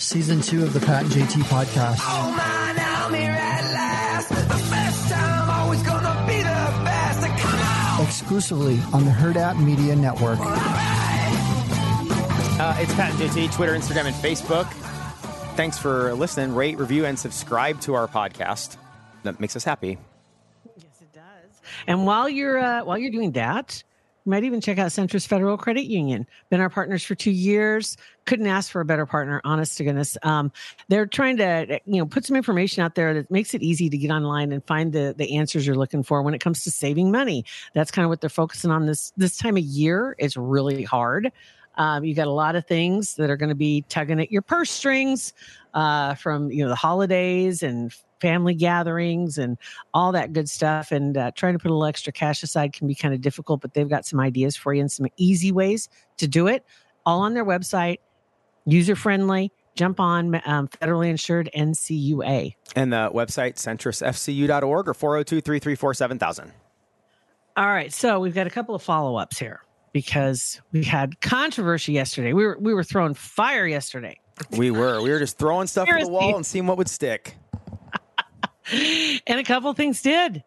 Season two of the Pat and JT podcast. Oh man, I'm here at last. The best time, always gonna be the best. Come on! Exclusively on the Hurrdat Media Network. Uh, it's Pat and JT, Twitter, Instagram, and Facebook. Thanks for listening. Rate, review, and subscribe to our podcast. That makes us happy. Yes, it does. And while you're uh, while you're doing that, you might even check out Centris Federal Credit Union. Been our partners for two years. Couldn't ask for a better partner, honest to goodness. Um, they're trying to you know put some information out there that makes it easy to get online and find the the answers you're looking for when it comes to saving money. That's kind of what they're focusing on this this time of year. It's really hard. Um, you got a lot of things that are going to be tugging at your purse strings uh, from you know the holidays and family gatherings and all that good stuff. And uh, trying to put a little extra cash aside can be kind of difficult, but they've got some ideas for you and some easy ways to do it. All on their website, user friendly. Jump on um, federally insured NCUA. And the website, centrisfcu.org or 402 334 7000. All right, so we've got a couple of follow ups here because we had controversy yesterday. We were we were throwing fire yesterday. We were. We were just throwing stuff at the wall and seeing what would stick. and a couple things did.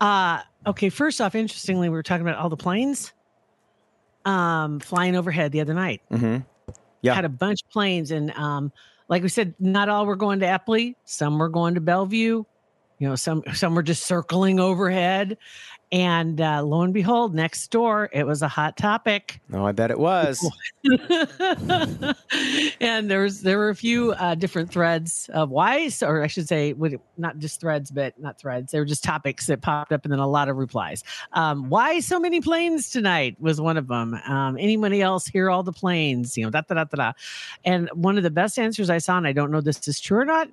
Uh, okay, first off, interestingly, we were talking about all the planes um, flying overhead the other night. Mm-hmm. Yeah. Had a bunch of planes, and um, like we said, not all were going to Eppley. Some were going to Bellevue. You know, some some were just circling overhead, and uh, lo and behold, next door, it was a hot topic. Oh, I bet it was. and there was there were a few uh, different threads of why, or I should say, not just threads, but not threads. They were just topics that popped up, and then a lot of replies. Um, why so many planes tonight was one of them. Um, anybody else hear all the planes? You know, da da da da da. And one of the best answers I saw, and I don't know this is true or not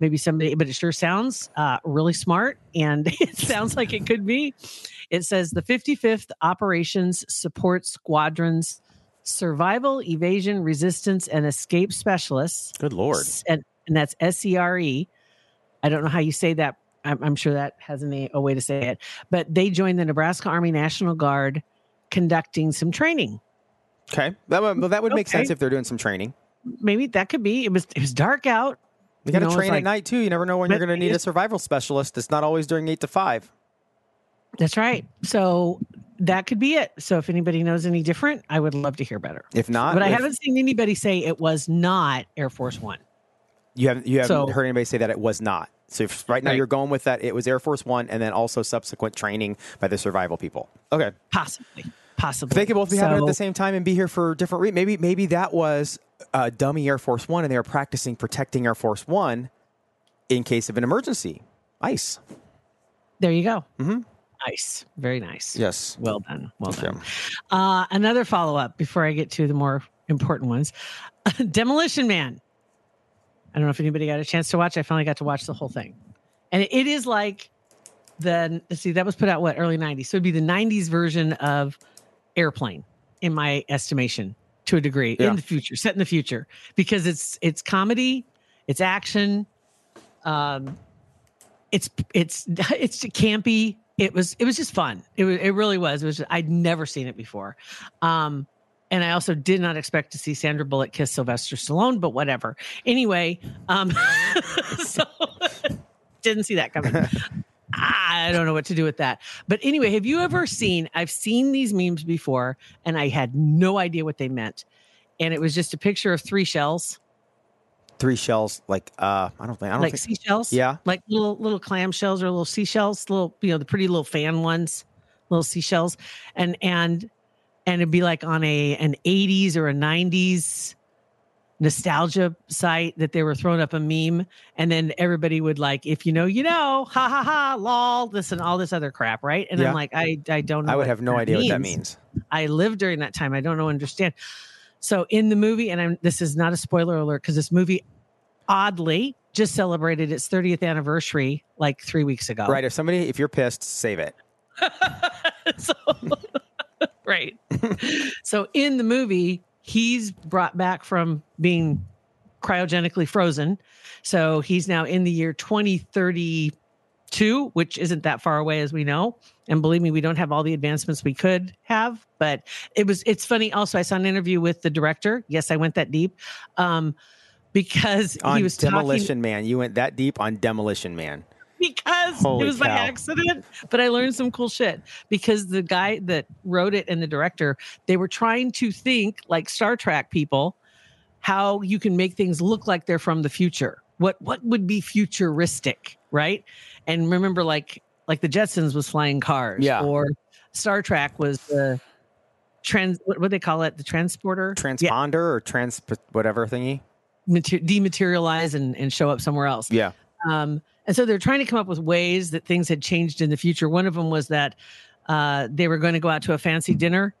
maybe somebody, but it sure sounds uh, really smart and it sounds like it could be. It says the 55th Operations Support Squadron's Survival, Evasion, Resistance, and Escape Specialists. Good Lord. And, and that's S E R E. I don't know how you say that. I'm, I'm sure that has a, a way to say it, but they joined the Nebraska Army National Guard conducting some training. Okay. That would, well, that would make okay. sense if they're doing some training. Maybe that could be. It was it was dark out. You got to train like, at night too. You never know when you're going to need a survival specialist. It's not always during eight to five. That's right. So that could be it. So if anybody knows any different, I would love to hear better. If not, but I haven't seen anybody say it was not Air Force One. You haven't you haven't so, heard anybody say that it was not. So if right now right. you're going with that, it was Air Force One, and then also subsequent training by the survival people. Okay, possibly, possibly. They could both be so, happening at the same time and be here for different reasons. Maybe maybe that was uh, dummy Air Force One, and they were practicing protecting Air Force One in case of an emergency. Ice. There you go. Mm-hmm. Nice. Very nice. Yes. Well done. Well done. Uh, another follow up before I get to the more important ones Demolition Man. I don't know if anybody got a chance to watch. I finally got to watch the whole thing. And it is like the, see, that was put out what, early 90s. So it'd be the 90s version of Airplane, in my estimation, to a degree, yeah. in the future, set in the future, because it's it's comedy, it's action, um, it's it's it's campy. It was it was just fun. It was it really was. It was just, I'd never seen it before. Um, and I also did not expect to see Sandra Bullock kiss Sylvester Stallone, but whatever. Anyway, um, so didn't see that coming. I don't know what to do with that. But anyway, have you ever seen? I've seen these memes before, and I had no idea what they meant. And it was just a picture of three shells three shells like uh i don't think i don't like think, seashells yeah like little little clam shells or little seashells little you know the pretty little fan ones little seashells and and and it'd be like on a an 80s or a 90s nostalgia site that they were throwing up a meme and then everybody would like if you know you know ha ha ha lol this and all this other crap right and yeah. i'm like i i don't know i would have no idea means. what that means i lived during that time i don't know understand so in the movie, and I'm, this is not a spoiler alert because this movie oddly just celebrated its 30th anniversary like three weeks ago. Right. If somebody, if you're pissed, save it. so, right. so in the movie, he's brought back from being cryogenically frozen. So he's now in the year 2032, which isn't that far away as we know. And believe me, we don't have all the advancements we could have, but it was, it's funny. Also, I saw an interview with the director. Yes, I went that deep. Um, because on he was talking Demolition Man. You went that deep on Demolition Man. Because Holy it was by accident. But I learned some cool shit because the guy that wrote it and the director, they were trying to think like Star Trek people, how you can make things look like they're from the future. What what would be futuristic, right? And remember, like like the Jetsons was flying cars, Yeah. or Star Trek was the trans what what they call it, the transporter, Yeah, Transponder or trans whatever thingy. mater- dematerialize and, and show up somewhere else. Yeah. Um, and so they're trying to come up with ways that things had changed in the future. One of them was that uh, they were going to go out to a fancy dinner,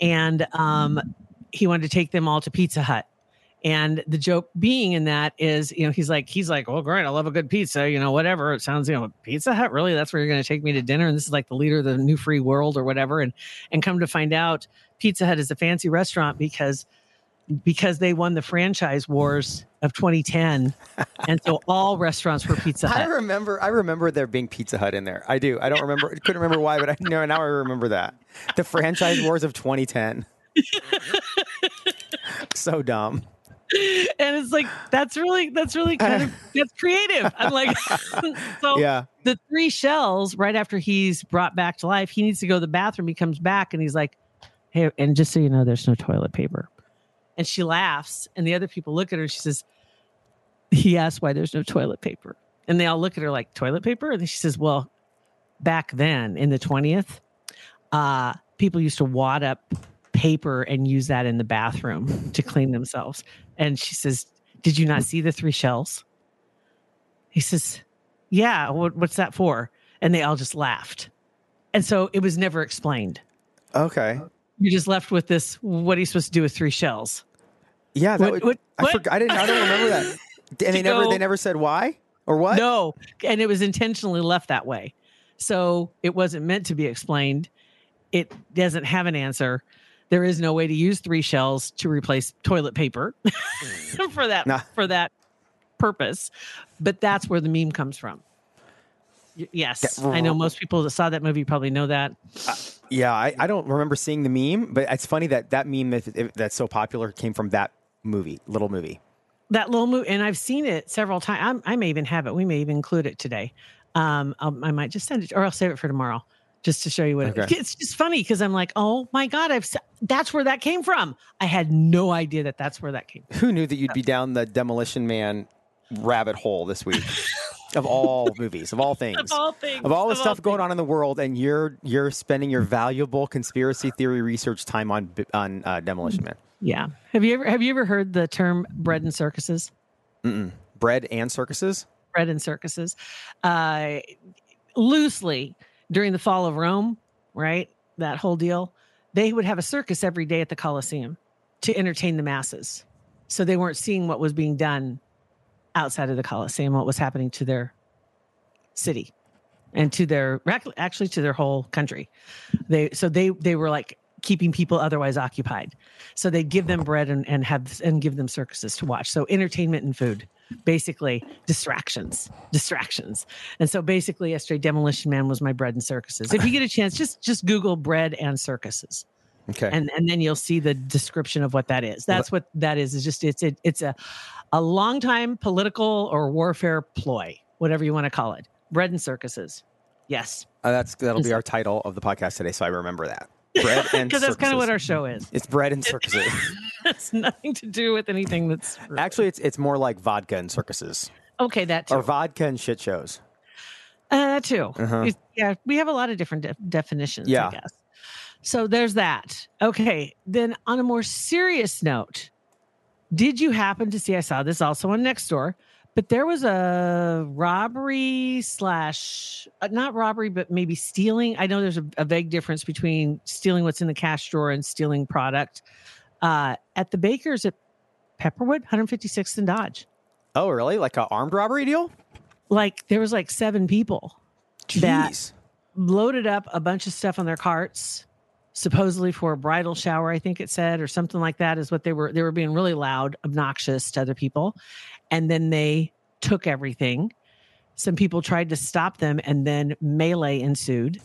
and um, he wanted to take them all to Pizza Hut. And the joke being in that is, you know, he's like, he's like, oh, great, I love a good pizza, you know, whatever. It sounds, you know, Pizza Hut, really? That's where you're going to take me to dinner? And this is like the leader of the new free world or whatever. And and come to find out, Pizza Hut is a fancy restaurant because because they won the franchise wars of 2010 and so all restaurants were pizza hut I remember. I remember there being Pizza Hut in there. I do. I don't remember. Couldn't remember why, but I know now. I remember that the franchise wars of 2010. so dumb. and it's like that's really that's really kind of that's creative i'm like so Yeah. the three shells right after he's brought back to life he needs to go to the bathroom he comes back and he's like hey and just so you know there's no toilet paper and she laughs and the other people look at her she says he asked why there's no toilet paper. And they all look at her like toilet paper? And she says well back then in the 20th uh people used to wad up paper and use that in the bathroom to clean themselves. And she says did you not see the three shells? He says yeah what, what's that for? And they all just laughed. And so it was never explained. Okay. You're just left with this what are you supposed to do with three shells Yeah. That What- would, what- I what? forgot. I didn't. I don't remember that. And they never. They never said why or what. No, and it was intentionally left that way. So it wasn't meant to be explained. It doesn't have an answer. There is no way to use three shells to replace toilet paper hmm. for that Nah. for that purpose. But that's where the meme comes from. Yes, I know most people that saw that movie probably know that. Yeah. I, I don't remember seeing the meme, but it's funny that that meme that, that's so popular came from that movie, little movie. that little movie, and I've seen it several times. I may even have it. We may even include it today. Um, I'll, I might just send it, or I'll save it for tomorrow, just to show you what. It, it's just funny because I'm like, oh my god, I've that's where that came from. I had no idea that that's where that came. from. Who knew that you'd be down the Demolition Man rabbit hole this week? of all movies, of all things, Of all things, of all the of all stuff going on in the world, and you're you're spending your valuable conspiracy theory research time on on uh, Demolition Man. Yeah. Have you ever have you ever heard the term bread and circuses? Bread and circuses. Bread and circuses, uh, loosely during the fall of Rome, right? That whole deal. They would have a circus every day at the Colosseum to entertain the masses. So they weren't seeing what was being done outside of the Colosseum, what was happening to their city and to their actually to their whole country. They so they they were like keeping people otherwise occupied. So they give them bread and, and have and give them circuses to watch. So entertainment and food, basically distractions, distractions. And so basically, yesterday, Demolition Man was my bread and circuses. If you get a chance, just just Google bread and circuses Okay. and and then you'll see the description of what that is. That's what that is. Is just it's a, it's a a long time political or warfare ploy, whatever you want to call it. Bread and circuses. Yes, Uh, that's that'll be our title of the podcast today, so I remember that. Bread and because that's kind of what our show is. It's bread and circuses. It's nothing to do with anything that's Actually, it's it's more like vodka and circuses, okay. That too. or vodka and shit shows. Uh, too. Uh-huh. Yeah, we have a lot of different de- definitions, Yeah. I guess. So there's that. Okay. Then on a more serious note, did you happen to see? I saw this also on next door, but there was a robbery slash uh, not robbery, but maybe stealing. I know there's a, a vague difference between stealing what's in the cash drawer and stealing product uh, at the Bakers at Pepperwood, 156th and Dodge. Oh, really? Like an armed robbery deal? Like there was like seven people That- loaded up a bunch of stuff on their carts supposedly for a bridal shower i think it said or something like that is what they were they were being really loud obnoxious to other people. And then they took everything. Some people tried to stop them and then melee ensued.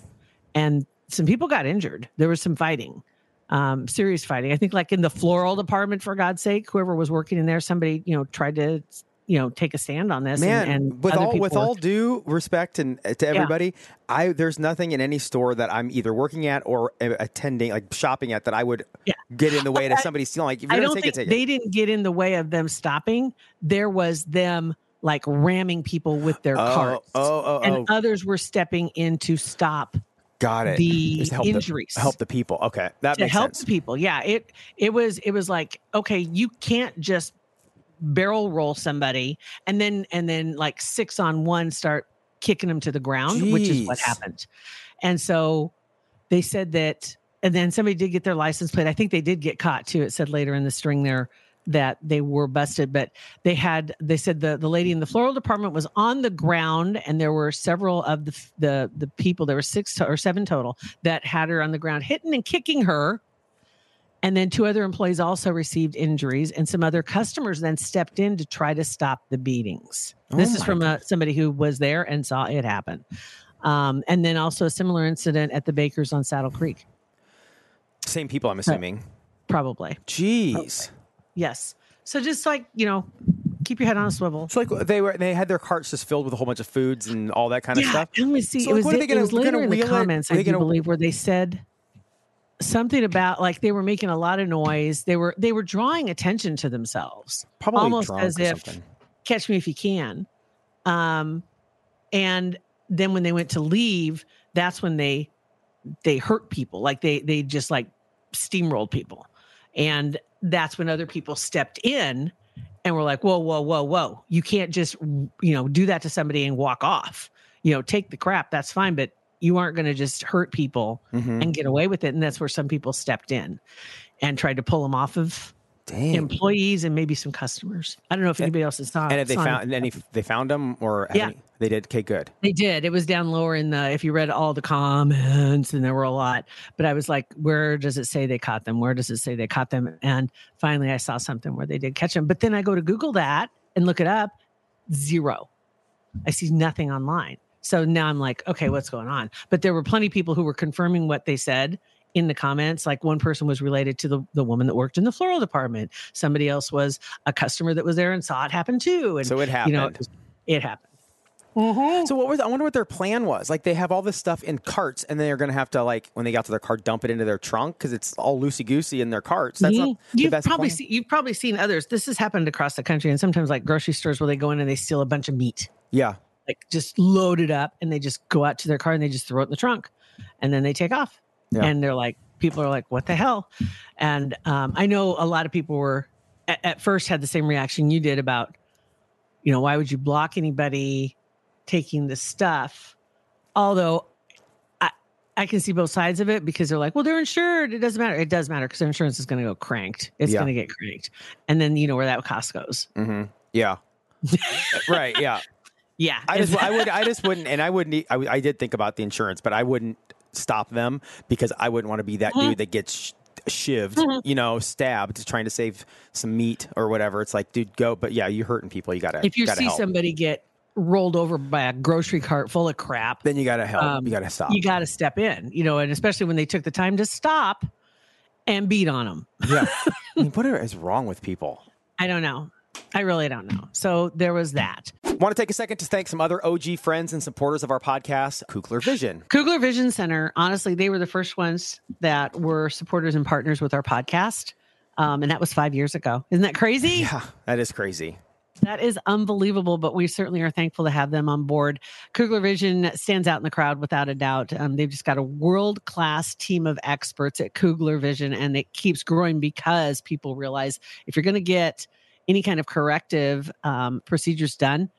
And some people got injured. There was some fighting um, serious fighting. I think like in the floral department, for God's sake, whoever was working in there, somebody you know tried to you know take a stand on this. Man, and, and with all with all due respect and uh, to everybody, I there's nothing in any store that I'm either working at or uh, attending, like shopping at, that I would Yeah. get in the way to somebody stealing. Like, if you're I don't take think it, take they it. didn't get in the way of them stopping. There was them like ramming people with their Oh, carts. oh, oh, and oh. others were stepping in to stop Got it. the help injuries. The, help the people. Okay, that to help sense. the people. Yeah, it it was it was like okay, you can't just barrel roll somebody and then and then like six on one start kicking them to the ground, which is what happened. And so they said that, and then somebody did get their license plate. I think they did get caught too. It said later in the string there that they were busted, but they had they said the the lady in the floral department was on the ground, and there were several of the the the people. There were six to, or seven total that had her on the ground, hitting and kicking her. And then two other employees also received injuries, and some other customers then stepped in to try to stop the beatings. this Oh is from a, somebody who was there and saw it happen. Um, and then also a similar incident at the Bakers on Saddle Creek, Same people, I'm assuming. probably. Jeez. Yes. So just like, you know, keep your head on a swivel. So like they were, they had their carts just filled with a whole bunch of foods and all that kind of yeah, stuff. Let me see. So, it like, was, what are they it gonna- was later gonna in the wheel comments, Are I they do gonna- believe, where they said something about like they were making a lot of noise. They were they were drawing attention to themselves. Probably almost as if something. catch me if you can. Um, and then when they went to leave, that's when they they hurt people. Like they they just like steamrolled people, and that's when other people stepped in and were like, "Whoa, whoa, whoa, whoa! You can't just you know do that to somebody and walk off. You know, take the crap. That's fine, but you aren't going to just hurt people Mhm. and get away with it." And that's where some people stepped in and tried to pull them off of Dang. employees and maybe some customers. I don't know if anybody else has saw. and if they found, and any, they found them or Yeah. any- they did. Okay, good. They did. It was down lower in the if you read all the comments and there were a lot. But I was like, where does it say they caught them? Where does it say they caught them? And finally I saw something where they did catch them. But then I go to Google that and look it up. Zero. I see nothing online. So now I'm like, okay, what's going on? But there were plenty of people who were confirming what they said in the comments. Like one person was related to the, the woman that worked in the floral department. Somebody else was a customer that was there and saw it happen too. And So it happened. you know, it, was- it happened. So what was? I wonder what their plan was. Like they have all this stuff in carts, and they're going to have to like when they got to their car, dump it into their trunk because it's all loosey goosey in their carts. That's Mhm. not you've best probably plan. seen you've probably seen others. This has happened across the country, and sometimes like grocery stores where they go in and they steal a bunch of meat, yeah. Like just load it up, and they just go out to their car and they just throw it in the trunk, and then they take off. Yeah. And they're like, people are like, "What the hell?" And um, I know a lot of people were at, at first had the same reaction you did about, you know, why would you block anybody taking the stuff? Although I I can see both sides of it because they're like, well, they're insured. It doesn't matter. It does matter because their insurance is going to go cranked. It's Yeah. going to get cranked, and then you know where that cost goes. Mm-hmm. Yeah. right. Yeah. Yeah, I just, I would, I just wouldn't, and I wouldn't. I, I did think about the insurance, but I wouldn't stop them because I wouldn't want to be that Mhm. dude that gets sh- shivved, Mhm. you know, stabbed, trying to save some meat or whatever. It's like, dude, go. But yeah, you're hurting people. You gotta, if you gotta see help. somebody get rolled over by a grocery cart full of crap, then you gotta help. um, you gotta stop. you got to step in. You know, and especially when they took the time to stop and beat on them. yeah. I mean, what is wrong with people? I don't know. I really don't know. So there was that. Want to take a second to thank some other OG friends and supporters of our podcast, Kugler Vision. Kugler Vision Center, honestly, they were the first ones that were supporters and partners with our podcast. Um, and that was five years ago. Isn't that crazy? Yeah, that is crazy. That is unbelievable, but we certainly are thankful to have them on board. Kugler Vision stands out in the crowd without a doubt. Um, they've just got a world class team of experts at Kugler Vision, and it keeps growing because people realize if you're going to get any kind of corrective um, procedures done,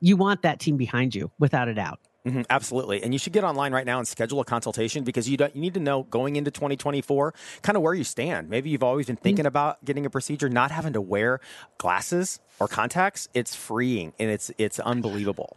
you want that team behind you without a doubt. Mhm, absolutely. And you should get online right now and schedule a consultation because you don't, you need to know going into 2024 kind of where you stand. Maybe you've always been thinking about getting a procedure, not having to wear glasses or contacts. It's freeing and it's it's unbelievable.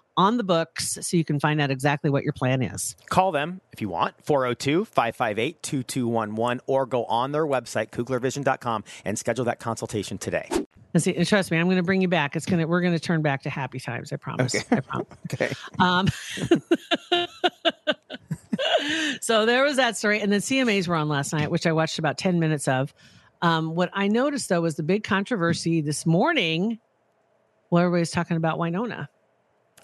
on the books so you can find out exactly what your plan is. Call them if you want, 402 558 2211, or go on their website, kuglervision.com, and schedule that consultation today. And see, and trust me, I'm going to bring you back. It's going to, we're going to turn back to happy times. I promise. Okay. I promise. Okay. Um, so there was that story. And then CMAs were on last night, which I watched about 10 minutes of. Um, what I noticed though was the big controversy this morning. Well, everybody's talking about Wynonna.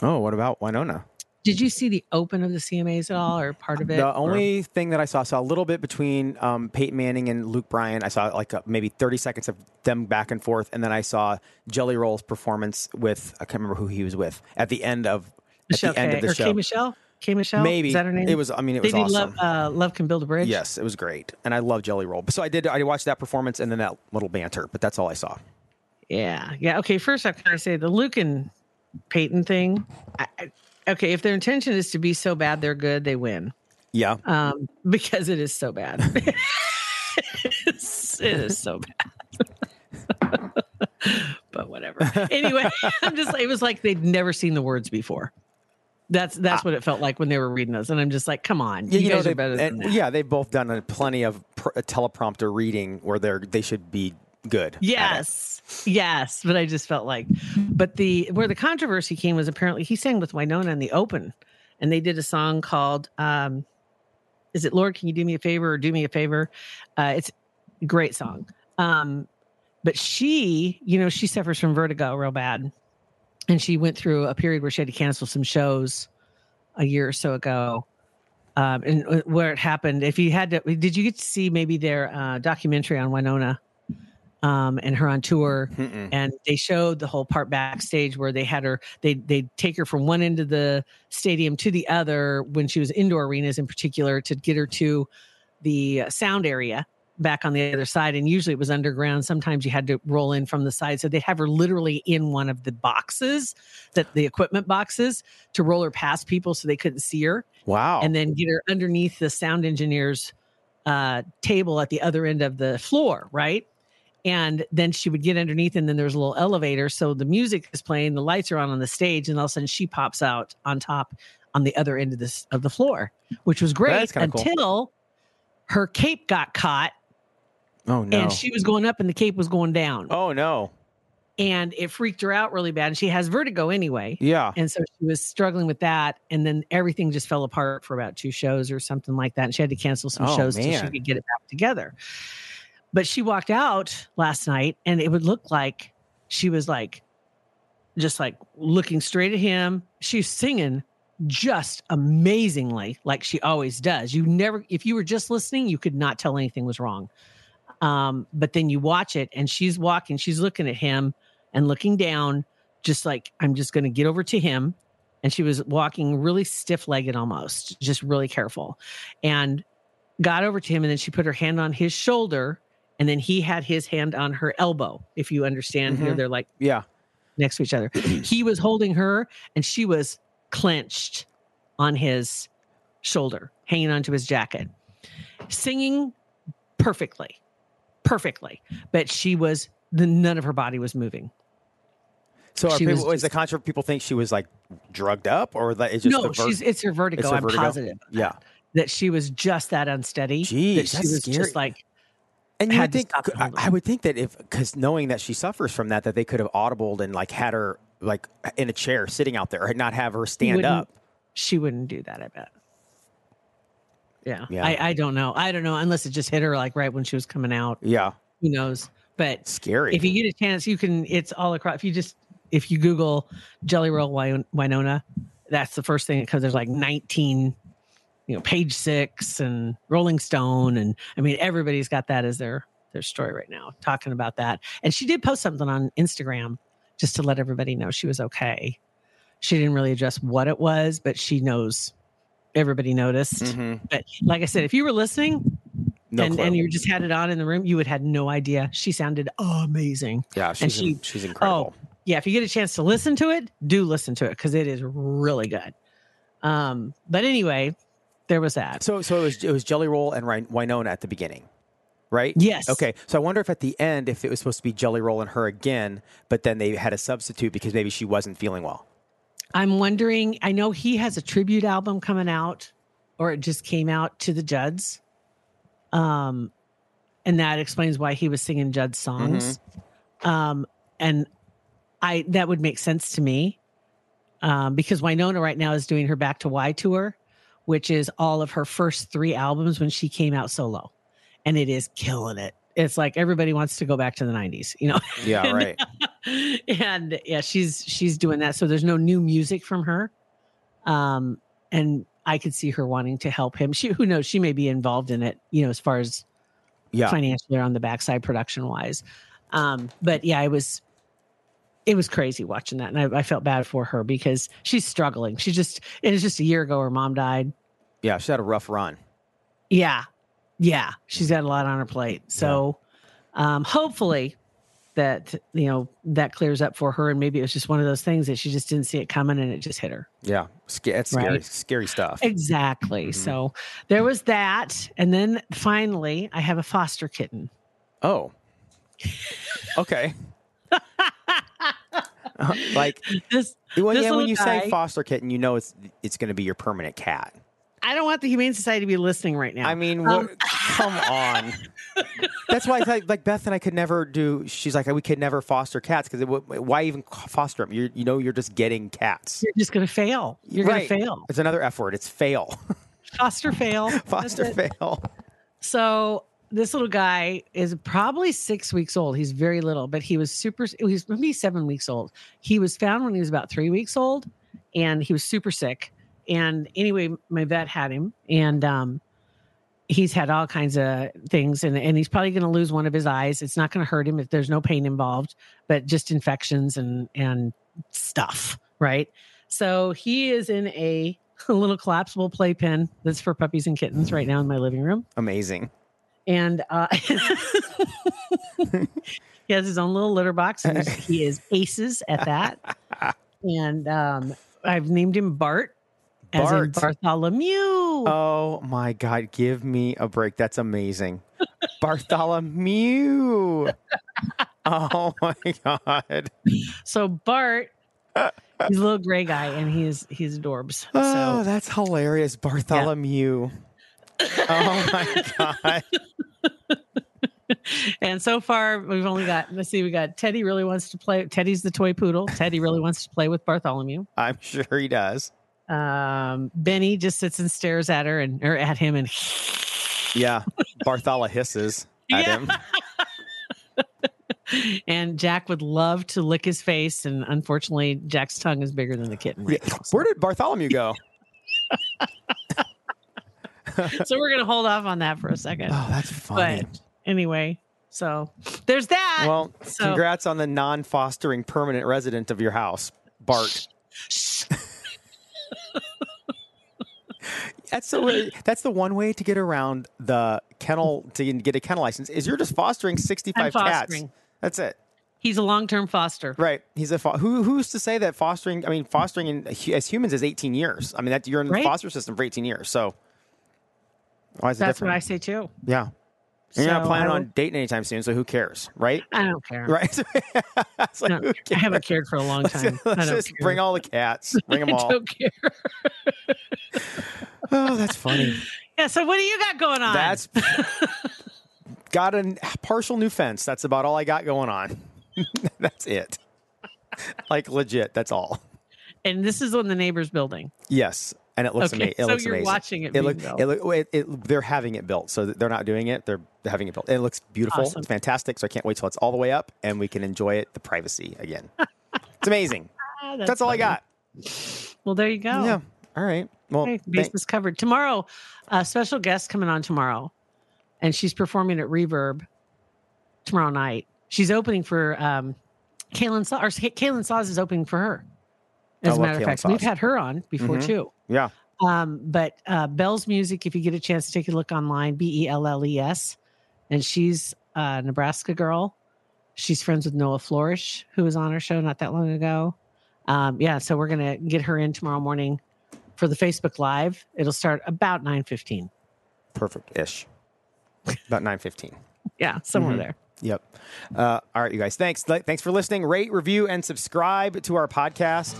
Oh, what about Wynonna? Did you see the open of the CMAs at all or part of it? The Or- only thing that I saw, saw a little bit between um, Peyton Manning and Luke Bryan. I saw like uh maybe 30 seconds of them back and forth. And then I saw Jelly Roll's performance with, I can't remember who he was with, at the end of, at Michelle the end of the or show. K Michelle? K Michelle? Maybe. Is that her name? It was, I mean, it they was did awesome. love, uh, love Can Build a Bridge. Yes, it was great, and I love Jelly Roll. So I did. I watched that performance and then that little banter, but that's all I saw. Yeah. Yeah. Okay. First, I can I say the Luke and Peyton thing. I, okay. If their intention is to be so bad they're good, they win. Yeah, Um, because it is so bad. it's, it is so bad. but whatever. Anyway, I'm just it was like they'd never seen the words before. That's that's what it felt like when they were reading those, and I'm just like, come on, you, guys they, are better than and, yeah, they've both done a, plenty of pr- teleprompter reading where they're they should be good. Yes. Yes. But I just felt like, but the, where the controversy came was apparently he sang with Wynonna in the open and they did a song called, um, is it Lord, can you do me a favor or do me a favor? Uh, it's a great song. Um, but she, you know, she suffers from vertigo real bad. And she went through a period where she had to cancel some shows a year or so ago. Um, and uh, where it happened, if you had to, did you get to see maybe their uh, documentary on Wynonna? Um, and her on tour. Mm-mm. And they showed the whole part backstage where they had her. They they take her from one end of the stadium to the other when she was indoor arenas in particular to get her to the sound area back on the other side. And usually it was underground. Sometimes you had to roll in from the side. So they'd have her literally in one of the boxes that the equipment boxes to roll her past people so they couldn't see her Wow. and then get her underneath the sound engineer's uh, table at the other end of the floor, right? And then she would get underneath, and then there's a little elevator. So the music is playing, the lights are on on the stage, and all of a sudden she pops out on top on the other end of this of the floor, which was great kinda cool. until her cape got caught oh no. and she was going up and the cape was going down. oh no. And it freaked her out really bad. And she has vertigo anyway. Yeah. And so she was struggling with that. And then everything just fell apart for about two shows or something like that. And she had to cancel some Oh, shows till she could get it back together. But she walked out last night and it would look like she was like, just like looking straight at him. She's singing just amazingly, like she always does. You never, if you were just listening, you could not tell anything was wrong. Um, but then you watch it and she's walking, she's looking at him and looking down, just like, I'm just going to get over to him. And she was walking really stiff legged almost, just really careful. And got over to him. And then she put her hand on his shoulder. And then he had his hand on her elbow. If you understand, here Mhm. they're like Yeah. next to each other. he was holding her and she was clenched on his shoulder, hanging onto his jacket, singing perfectly, perfectly. But she was, the none of her body was moving. So people, was is the contra people think she was like drugged up or that it's just no, ver- she's it's her vertigo. it's her I'm vertigo? positive Yeah. that she was just that unsteady. Jeez, that she that's was scary. just like, And you had would to think, I, I would think that if, because knowing that she suffers from that, that they could have audibled and like had her like in a chair sitting out there, and not have her stand up. she wouldn't do that. I bet. Yeah, Yeah. I, I don't know. I don't know unless it just hit her like right when she was coming out. Yeah, Who knows? But scary. if you get a chance, you can. It's all across. If you just if you Google Jelly Roll Win- Wynonna, that's the first thing because there's like 19, you know, Page Six and Rolling Stone, and I mean everybody's got that as their their story right now, talking about that. And she did post something on Instagram just to let everybody know she was okay. She didn't really address what it was, but she knows everybody noticed. Mhm. But like I said, if you were listening no and, clue. and you just had it on in the room, you would had no idea. She sounded amazing. yeah, she's she- in- she's incredible. Yeah, if you get a chance to listen to it, do listen to it because it is really good. Um, but anyway, there was that. So so it was it was Jelly Roll and Wynonna at the beginning, right? Yes. Okay. So I wonder if at the end if it was supposed to be Jelly Roll and her again, but then they had a substitute because maybe she wasn't feeling well. I'm wondering. I know he has a tribute album coming out, or it just came out to the Judds. Um, and that explains why he was singing Judd's songs. Um, and I that would make sense to me, um, because Wynonna right now is doing her Back to Wy tour, which is all of her first three albums when she came out solo, and it is killing it. It's like everybody wants to go back to the '90s, you know. Yeah. Right. and yeah, she's she's doing that. So there's no new music from her. Um, and I could see her wanting to help him. She who knows, she may be involved in it, you know, as far as Yeah. financially or on the backside production wise. Um, but yeah, it was it was crazy watching that. And I, I felt bad for her because she's struggling. She just it was just a year ago her mom died. Yeah. She had a rough run. Yeah. Yeah. She's got a lot on her plate. So um hopefully that you know that clears up for her and maybe it was just one of those things that she just didn't see it coming and it just hit her Yeah. It's scary. Right. Scary stuff. exactly Mhm. so there was that and then finally i have a foster kitten Oh. Okay. Like this well, This yeah, when you guy- say foster kitten, you know it's it's going to be your permanent cat. i don't want the humane society to be listening right now I mean, Um, come on. That's why, like, like Beth and I could never do. She's like, we could never foster cats because why even foster them? You you know, you're just getting cats. you're just gonna fail you're Right. gonna fail It's another F word. It's fail. foster fail foster That's it. fail. So this little guy is probably six weeks old. He's very little, but he was super. He's maybe seven weeks old. He was found when he was about three weeks old, and he was super sick. And anyway, my vet had him, and um, he's had all kinds of things, and and he's probably going to lose one of his eyes. It's not going to hurt him if there's no pain involved, but just infections and and stuff, right? So he is in a, a little collapsible playpen that's for puppies and kittens right now in my living room Amazing. And uh, he has his own little litter box. And he is aces at that. And um, I've named him Bart, as in Bart. Bartholomew. Oh my God! Give me a break. That's amazing. Bartholomew. Oh my God. So Bart, he's a little gray guy, and he's he's adorbs. Oh, that's hilarious. Bartholomew. Oh my God. and so far we've only got let's see, we got Teddy really wants to play. Teddy's the toy poodle. Teddy really wants to play with Bartholomew. I'm sure he does. Um, Benny just sits and stares at her and or at him and Yeah. Barthola hisses at Yeah. him. and Jack would love to lick his face, and unfortunately, Jack's tongue is bigger than the kitten. right now. Where did Bartholomew go? so we're gonna hold off on that for a second. Oh, that's funny. but anyway, so there's that. well, so- congrats on the non-fostering permanent resident of your house, Bart. That's the way, that's the one way to get around the kennel to get a kennel license is you're just fostering 65 I'm cats. That's it. he's a long-term foster. Right. He's a fo- who who's to say that fostering I mean fostering in, as humans is 18 years. I mean that you're in Right. the foster system for 18 years. So why is it That's what I say too. yeah. And you're not planning on dating anytime soon, so who cares, right? I don't care. Right. It's like, No, I haven't cared for a long Let's, time. Let's don't just care. bring all the cats. Bring them I all. don't care. Oh, that's funny. Yeah. So what do you got going on? That's got a partial new fence. That's about all I got going on. that's it. Like legit. That's all. and this is on the neighbor's building. Yes, and it looks Okay, amazing. It so looks you're amazing. watching it It being look, built. it look, it, it, they're having it built, so they're not doing it. They're having it built. It looks beautiful. Awesome. It's fantastic. So I can't wait till it's all the way up and we can enjoy it, the privacy again. it's amazing. Ah, That's, all I got. Well, there you go. Yeah. All right. Well, Okay, thank- bases covered. Tomorrow, a special guest coming on tomorrow, and she's performing at Reverb tomorrow night. She's opening for um, Kaylin Saw, or Kaylin Saws is opening for her. As a matter of fact, we've had her on before Mhm. too. Yeah. Um, but uh, Belles music, if you get a chance to take a look online, B E L L E S, and she's a Nebraska girl. She's friends with Noah Flourish, who was on our show not that long ago. Um, yeah, so we're gonna get her in tomorrow morning for the Facebook Live. It'll start about nine fifteen. Perfect ish. About nine fifteen. yeah, somewhere mm-hmm. there. Yep. Uh, all right, you guys. Thanks. Thanks for listening. Rate, review, and subscribe to our podcast.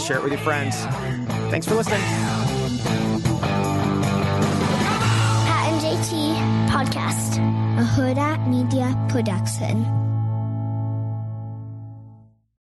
Share it with your friends. Thanks for listening. Pat and JT Podcast, a Hurrdat Media Production.